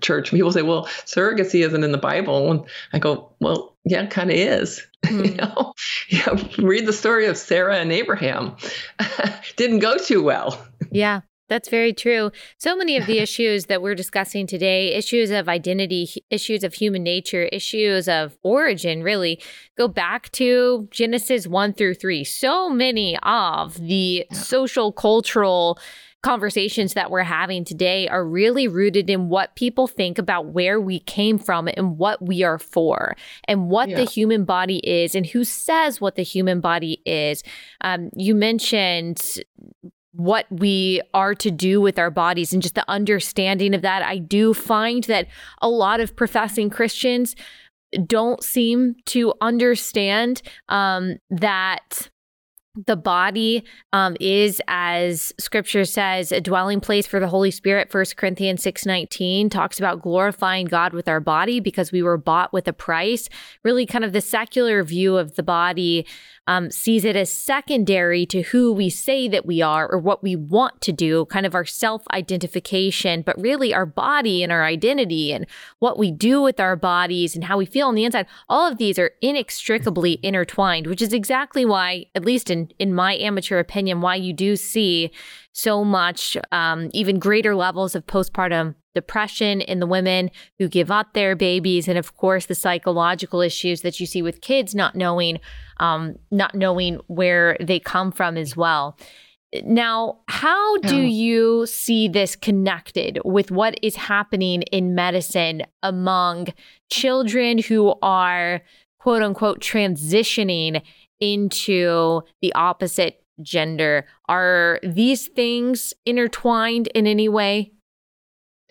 church? People say well surrogacy isn't in the bible. And i go well yeah it kind of is. Mm. you know? Yeah, read the story of sarah and abraham. Didn't go too well. Yeah that's very true. So many of the issues that we're discussing today, issues of identity, issues of human nature, issues of origin, really go back to Genesis 1 through 3. So many of the social, cultural, conversations that we're having today are really rooted in what people think about where we came from and what we are for and what yeah. the human body is and who says what the human body is. Um, you mentioned what we are to do with our bodies and just the understanding of that. I do find that a lot of professing Christians don't seem to understand um, that the body um, is as scripture says a dwelling place for the holy spirit First corinthians 6.19 talks about glorifying god with our body because we were bought with a price really kind of the secular view of the body um, sees it as secondary to who we say that we are or what we want to do, kind of our self identification, but really our body and our identity and what we do with our bodies and how we feel on the inside. All of these are inextricably intertwined, which is exactly why, at least in, in my amateur opinion, why you do see so much, um, even greater levels of postpartum depression in the women who give up their babies, and of course the psychological issues that you see with kids not knowing, um, not knowing where they come from as well. Now, how do you see this connected with what is happening in medicine among children who are quote unquote transitioning into the opposite gender. Are these things intertwined in any way?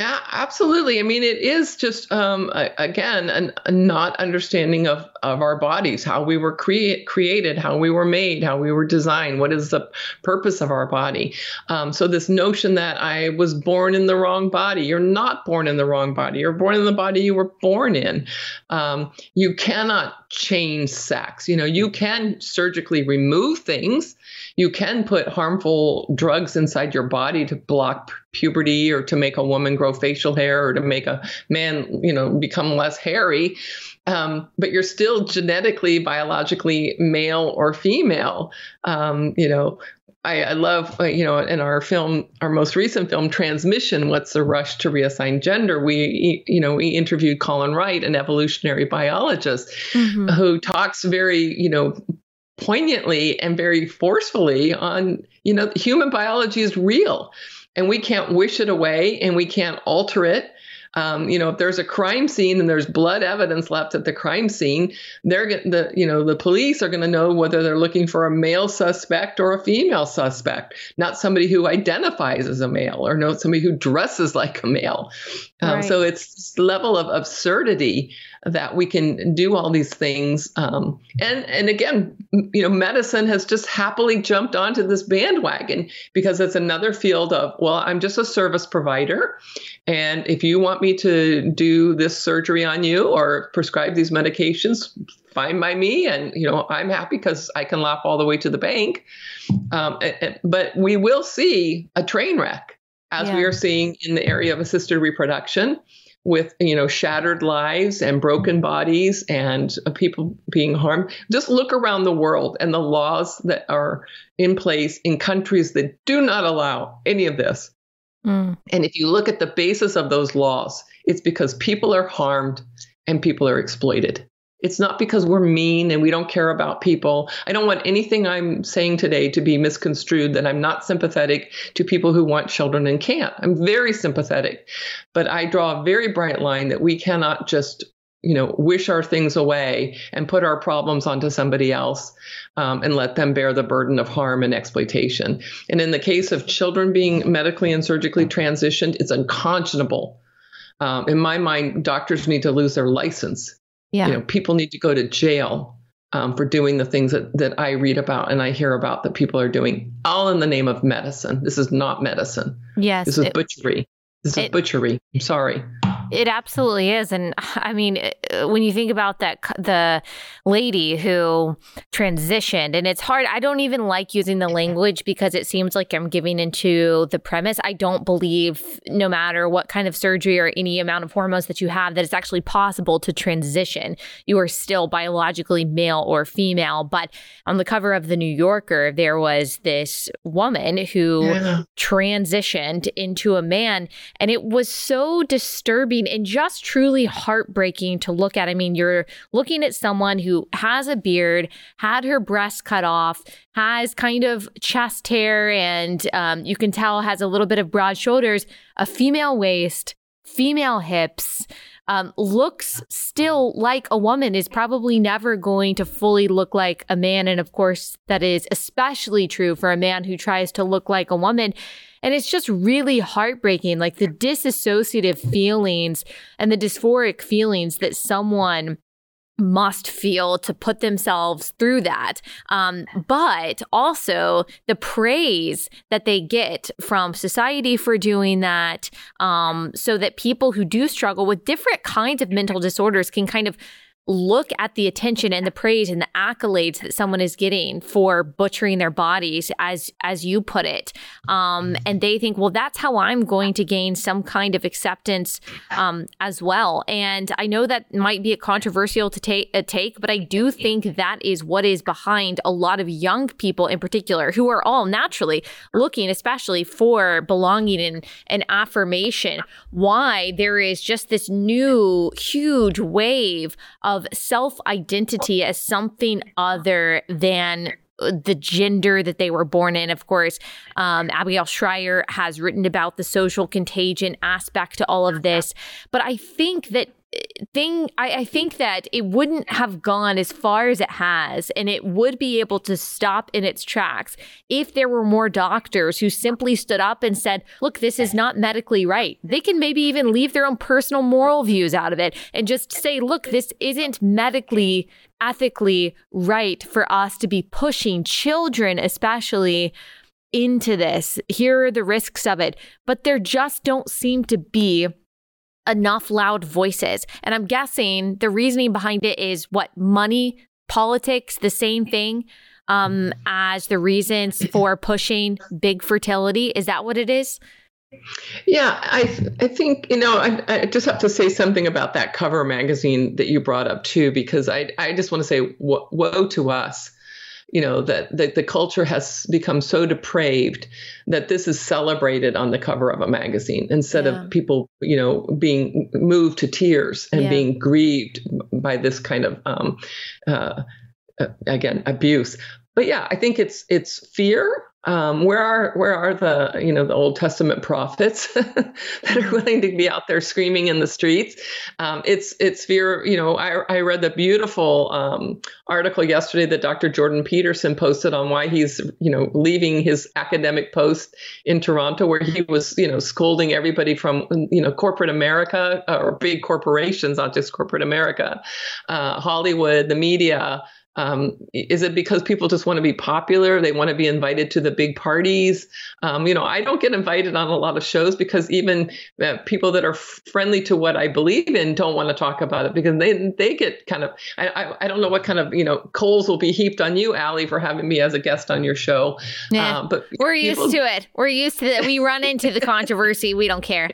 Yeah, absolutely. I mean, it is just um, a, again an, a not understanding of of our bodies, how we were create, created, how we were made, how we were designed. What is the purpose of our body? Um, so this notion that I was born in the wrong body, you're not born in the wrong body. You're born in the body you were born in. Um, you cannot change sex. You know, you can surgically remove things you can put harmful drugs inside your body to block puberty or to make a woman grow facial hair or to make a man, you know, become less hairy. Um, but you're still genetically, biologically male or female. Um, you know, I, I, love, uh, you know, in our film, our most recent film, Trans Mission, What's the Rush to Reassign Gender? We, you know, we interviewed Colin Wright, an evolutionary biologist, mm-hmm. who talks very, you know, poignantly and very forcefully on, you know, human biology is real and we can't wish it away and we can't alter it. Um, you know, if there's a crime scene and there's blood evidence left at the crime scene, they're the you know the police are going to know whether they're looking for a male suspect or a female suspect, not somebody who identifies as a male or not somebody who dresses like a male. Um, right. So it's this level of absurdity that we can do all these things. Um, and and again, you know, medicine has just happily jumped onto this bandwagon because it's another field of well, I'm just a service provider, and if you want me to do this surgery on you or prescribe these medications, fine by me, and you know, I'm happy because I can laugh all the way to the bank. Um, and, and, but we will see a train wreck as yeah. we are seeing in the area of assisted reproduction with you know shattered lives and broken bodies and people being harmed. Just look around the world and the laws that are in place in countries that do not allow any of this. Mm. and if you look at the basis of those laws it's because people are harmed and people are exploited it's not because we're mean and we don't care about people. I don't want anything I'm saying today to be misconstrued that I'm not sympathetic to people who want children and can't. I'm very sympathetic. But I draw a very bright line that we cannot just you know, wish our things away and put our problems onto somebody else um, and let them bear the burden of harm and exploitation. And in the case of children being medically and surgically transitioned, it's unconscionable. Um, in my mind, doctors need to lose their license yeah. You know, people need to go to jail um, for doing the things that, that I read about and I hear about that people are doing, all in the name of medicine. This is not medicine. Yes. This is it, butchery. This is butchery. I'm sorry. It absolutely is. And I mean, uh, when you think about that, the lady who transitioned, and it's hard, I don't even like using the language because it seems like I'm giving into the premise. I don't believe, no matter what kind of surgery or any amount of hormones that you have, that it's actually possible to transition. You are still biologically male or female. But on the cover of The New Yorker, there was this woman who yeah. transitioned into a man, and it was so disturbing and just truly heartbreaking to look at. I mean, you're looking at someone who has a beard, had her breasts cut off, has kind of chest hair, and um, you can tell has a little bit of broad shoulders, a female waist, female hips. Um, looks still like a woman is probably never going to fully look like a man. And of course, that is especially true for a man who tries to look like a woman. And it's just really heartbreaking, like the disassociative feelings and the dysphoric feelings that someone must feel to put themselves through that. Um, but also the praise that they get from society for doing that, um, so that people who do struggle with different kinds of mental disorders can kind of look at the attention and the praise and the accolades that someone is getting for butchering their bodies as as you put it. Um, and they think well that's how i'm going to gain some kind of acceptance um, as well. And i know that might be a controversial to take a take but i do think that is what is behind a lot of young people in particular who are all naturally looking especially for belonging and, and affirmation. Why there is just this new huge wave of of self identity as something other than the gender that they were born in. Of course, um, Abigail Shrier has written about the social contagion aspect to all of this. But I think that thing I, I, think that it wouldn't have gone as far as it has and it would be able to stop in its tracks if there were more doctors who simply stood up and said look this is not medically right. They can maybe even leave their own personal moral views out of it and just say look this isn't medically ethically right for us to be pushing children especially into this. Here are the risks of it. But there just don't seem to be enough loud voices. And I'm guessing the reasoning behind it is what money, politics, the same thing um, as the reasons for pushing big fertility. Is that what it is? Yeah, I I think you know I, I just have to say something about that cover magazine that you brought up too because I I just want to say woe to us you know that, that the culture has become so depraved that this is celebrated on the cover of a magazine instead yeah. of people you know being moved to tears and yeah. being grieved by this kind of um, uh, uh, again abuse but yeah i think it's it's fear Um, where are where are the you know the Old Testament prophets that are willing to be out there screaming in the streets? Um, it's it's fear. You know, I I read the beautiful um, article yesterday that Dr. Jordan Peterson posted on why he's you know leaving his academic post in Toronto, where he was you know scolding everybody from you know corporate America uh, or big corporations, not just corporate America, uh, Hollywood, the media. Um, is it because people just want to be popular? They want to be invited to the big parties. Um, you know, I don't get invited on a lot of shows because even uh, people that are friendly to what I believe in don't want to talk about it because they they get kind of I, I, I don't know what kind of you know coals will be heaped on you, Allie, for having me as a guest on your show. Yeah. Uh, but we're people, used to it. We're used to it. We run into the controversy. We don't care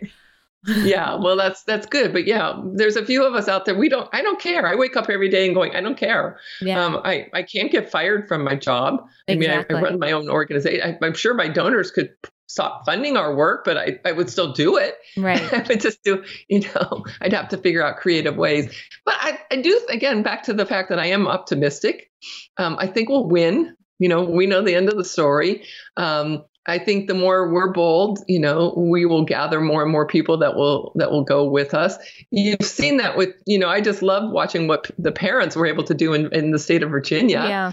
yeah, well, that's that's good, but yeah, there's a few of us out there. We don't. I don't care. I wake up every day and going, I don't care. Yeah. Um, I I can't get fired from my job. Exactly. I mean, I, I run my own organization. I, am sure my donors could stop funding our work, but I I would still do it. Right. I would just do. You know, I'd have to figure out creative ways. But I I do again back to the fact that I am optimistic. Um, I think we'll win. You know, we know the end of the story. Um, I think the more we're bold, you know, we will gather more and more people that will that will go with us. You've seen that with, you know, I just love watching what the parents were able to do in, in the state of Virginia. Yeah.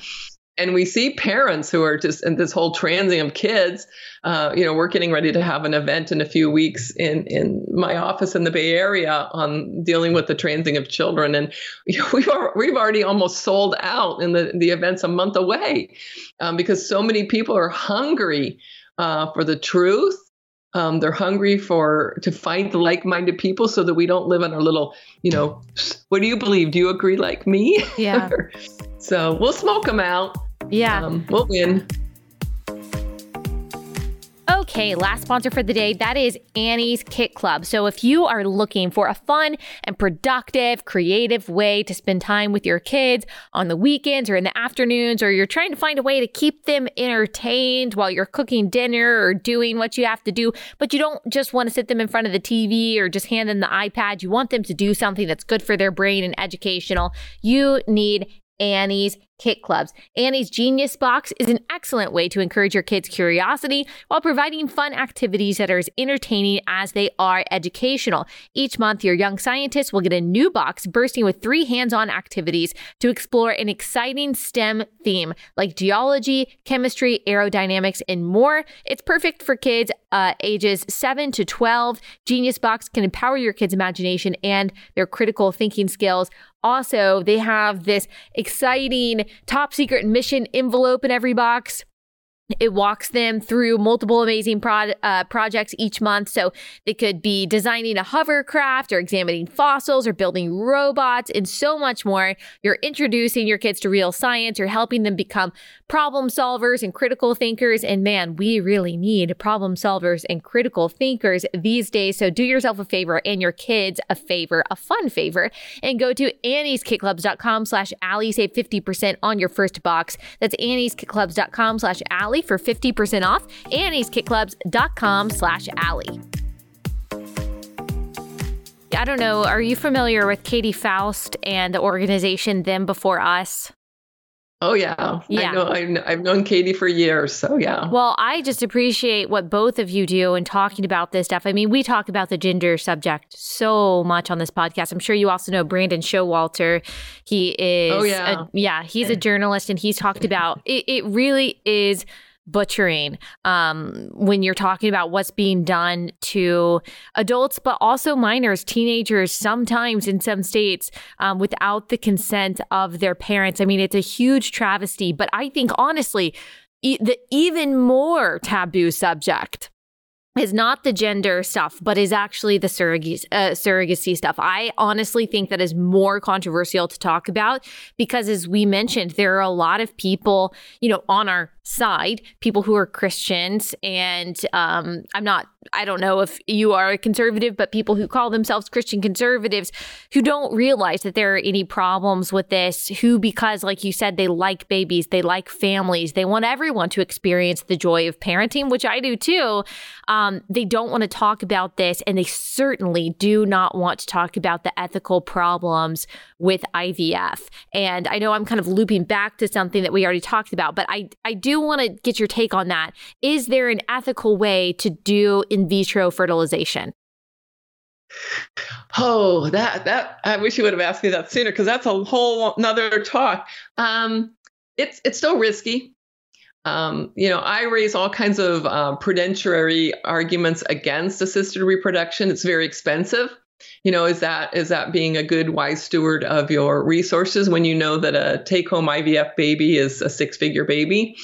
And we see parents who are just in this whole transing of kids. Uh, you know, we're getting ready to have an event in a few weeks in in my office in the Bay Area on dealing with the transing of children, and we've we've already almost sold out, and the the event's a month away um, because so many people are hungry uh, for the truth. Um, they're hungry for to find like-minded people so that we don't live in our little, you know, what do you believe? Do you agree like me? Yeah. so we'll smoke them out. Yeah. Um, we'll win. Okay, last sponsor for the day that is Annie's Kit Club. So, if you are looking for a fun and productive, creative way to spend time with your kids on the weekends or in the afternoons, or you're trying to find a way to keep them entertained while you're cooking dinner or doing what you have to do, but you don't just want to sit them in front of the TV or just hand them the iPad, you want them to do something that's good for their brain and educational, you need Annie's Kit Clubs. Annie's Genius Box is an excellent way to encourage your kids' curiosity while providing fun activities that are as entertaining as they are educational. Each month, your young scientists will get a new box bursting with three hands on activities to explore an exciting STEM theme like geology, chemistry, aerodynamics, and more. It's perfect for kids uh, ages 7 to 12. Genius Box can empower your kids' imagination and their critical thinking skills. Also, they have this exciting top secret mission envelope in every box. It walks them through multiple amazing pro- uh, projects each month. So they could be designing a hovercraft or examining fossils or building robots and so much more. You're introducing your kids to real science. You're helping them become problem solvers and critical thinkers. And man, we really need problem solvers and critical thinkers these days. So do yourself a favor and your kids a favor, a fun favor, and go to annieskitclubs.com slash Allie. Save 50% on your first box. That's annieskitclubs.com slash Allie For 50% off. Annie'sKitClubs.com slash Allie. I don't know. Are you familiar with Katie Faust and the organization Them Before Us? Oh yeah, yeah. I know. I've, I've known Katie for years, so yeah. Well, I just appreciate what both of you do in talking about this stuff. I mean, we talk about the gender subject so much on this podcast. I'm sure you also know Brandon Showalter. He oh, is, oh yeah, a, yeah, he's a journalist, and he's talked about it. It really is butchering um, when you're talking about what's being done to adults, but also minors, teenagers, sometimes in some states um, without the consent of their parents. I mean, it's a huge travesty, but I think honestly, e- the even more taboo subject is not the gender stuff, but is actually the surrogacy, uh, surrogacy stuff. I honestly think that is more controversial to talk about because, as we mentioned, there are a lot of people, you know, on our side, people who are Christians, and um, I'm not, I don't know if you are a conservative, but people who call themselves Christian conservatives who don't realize that there are any problems with this, who, because, like you said, they like babies, they like families, they want everyone to experience the joy of parenting, which I do too. Um, they don't want to talk about this, and they certainly do not want to talk about the ethical problems with IVF. And I know I'm kind of looping back to something that we already talked about, but I, I do want to get your take on that. Is there an ethical way to do in vitro fertilization? Oh, that that I wish you would have asked me that sooner because that's a whole another talk. Um, it's it's still risky. Um, you know, I raise all kinds of uh, prudentiary arguments against assisted reproduction. It's very expensive you know is that is that being a good wise steward of your resources when you know that a take home ivf baby is a six figure baby?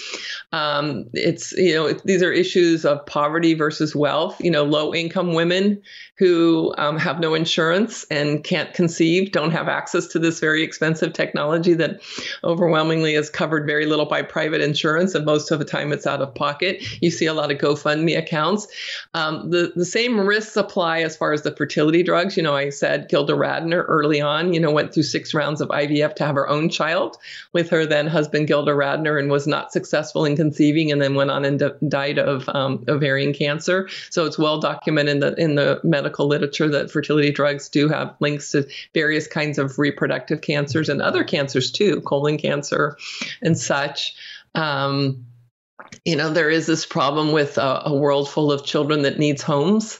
Um, it's you know these are issues of poverty versus wealth. You know low income women who um, have no insurance and can't conceive don't have access to this very expensive technology that overwhelmingly is covered very little by private insurance and most of the time it's out of pocket. You see a lot of gofundme accounts. Um, the, the same risks apply as far as the fertility drug drugs. You know, I said Gilda Radner early on, you know, went through six rounds of IVF to have her own child with her then husband, Gilda Radner, and was not successful in conceiving and then went on and d- died of um, ovarian cancer. So it's well documented in the, in the medical literature that fertility drugs do have links to various kinds of reproductive cancers and other cancers too, colon cancer and such. Um, you know, there is this problem with a, a world full of children that needs homes.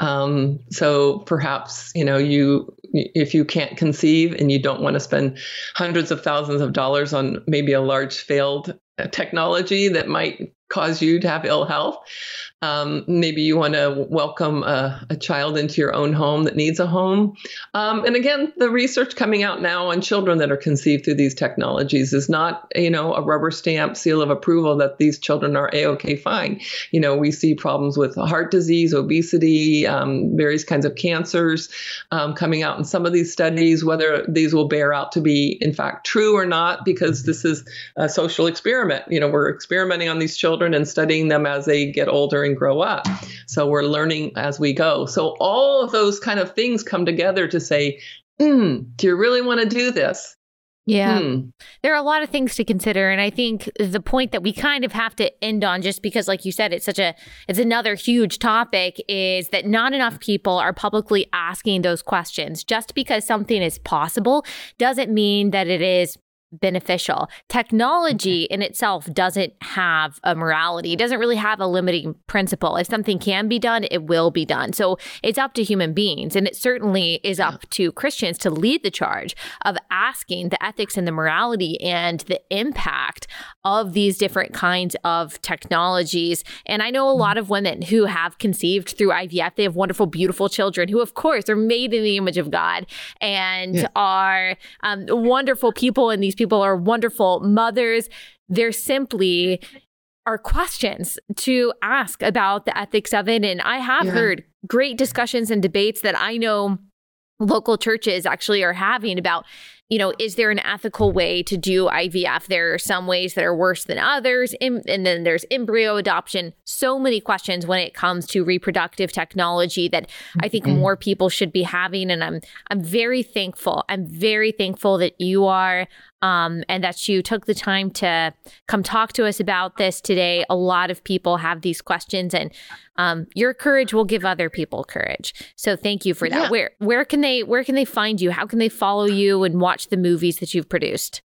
Um, so perhaps you know you if you can't conceive and you don't want to spend hundreds of thousands of dollars on maybe a large failed technology that might cause you to have ill health. Um, maybe you want to welcome a, a, child into your own home that needs a home. Um, and again, the research coming out now on children that are conceived through these technologies is not, you know, a rubber stamp seal of approval that these children are a-okay fine. You know, we see problems with heart disease, obesity, um, various kinds of cancers um, coming out in some of these studies. Whether these will bear out to be in fact true or not, because this is a social experiment. You know, we're experimenting on these children and studying them as they get older and grow up. So we're learning as we go. So all of those kind of things come together to say, mm, do you really want to do this? Yeah. Hmm. There are a lot of things to consider and I think the point that we kind of have to end on just because like you said it's such a it's another huge topic is that not enough people are publicly asking those questions. Just because something is possible doesn't mean that it is beneficial. Technology in itself doesn't have a morality, it doesn't really have a limiting principle. If something can be done, it will be done. So it's up to human beings. And it certainly is up to Christians to lead the charge of asking the ethics and the morality and the impact of these different kinds of technologies. And I know a lot of women who have conceived through IVF. They have wonderful, beautiful children who, of course, are made in the image of God and yeah. are um, wonderful people And these people are wonderful mothers. They're simply are questions to ask about the ethics of it. And I have yeah. heard great discussions and debates that I know local churches actually are having about you know, is there an ethical way to do IVF? There are some ways that are worse than others. and then there's embryo adoption. So many questions when it comes to reproductive technology that I think mm-hmm. more people should be having. And I'm I'm very thankful. I'm very thankful that you are um, and that you took the time to come talk to us about this today. A lot of people have these questions, and um, your courage will give other people courage. So thank you for that. Yeah. Where where can they where can they find you? How can they follow you and watch the movies that you've produced?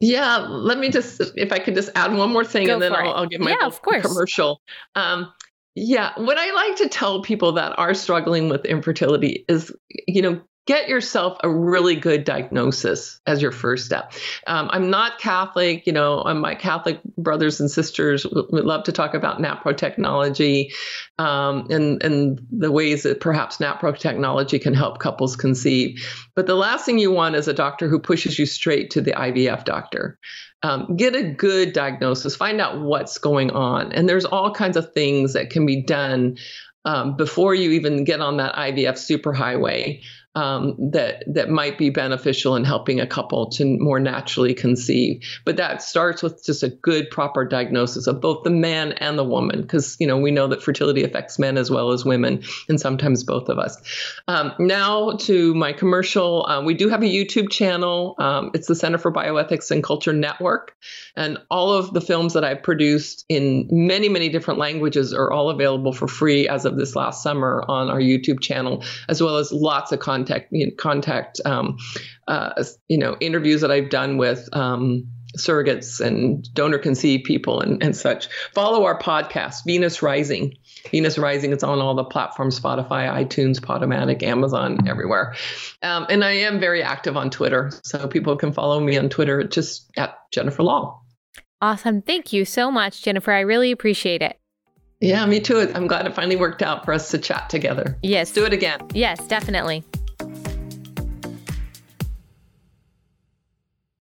Yeah, let me just if I could just add one more thing, Go and then I'll, I'll, give my yeah, of course. commercial. Um, yeah, what I like to tell people that are struggling with infertility is, you know, get yourself a really good diagnosis as your first step. Um, I'm not Catholic, you know, my Catholic brothers and sisters would love to talk about NaPro technology um, and, and the ways that perhaps NaPro technology can help couples conceive. But the last thing you want is a doctor who pushes you straight to the IVF doctor. Um, get a good diagnosis, find out what's going on. And there's all kinds of things that can be done um, before you even get on that IVF superhighway um, that that might be beneficial in helping a couple to more naturally conceive. But that starts with just a good, proper diagnosis of both the man and the woman, because you know we know that fertility affects men as well as women, and sometimes both of us. Um, now to my commercial, uh, we do have a YouTube channel. Um, it's the Center for Bioethics and Culture Network, and all of the films that I've produced in many, many different languages are all available for free as of this last summer on our YouTube channel, as well as lots of content contact you know, contact um, uh, you know interviews that I've done with um, surrogates and donor conceived people and, and such. Follow our podcast, Venus Rising. Venus Rising is on all the platforms Spotify, iTunes, Podomatic, Amazon, everywhere. Um, and I am very active on Twitter. So people can follow me on Twitter just at Jennifer Lahl. Awesome. Thank you so much, Jennifer. I really appreciate it. Yeah, me too. I'm glad it finally worked out for us to chat together. Yes. Let's do it again. Yes, definitely.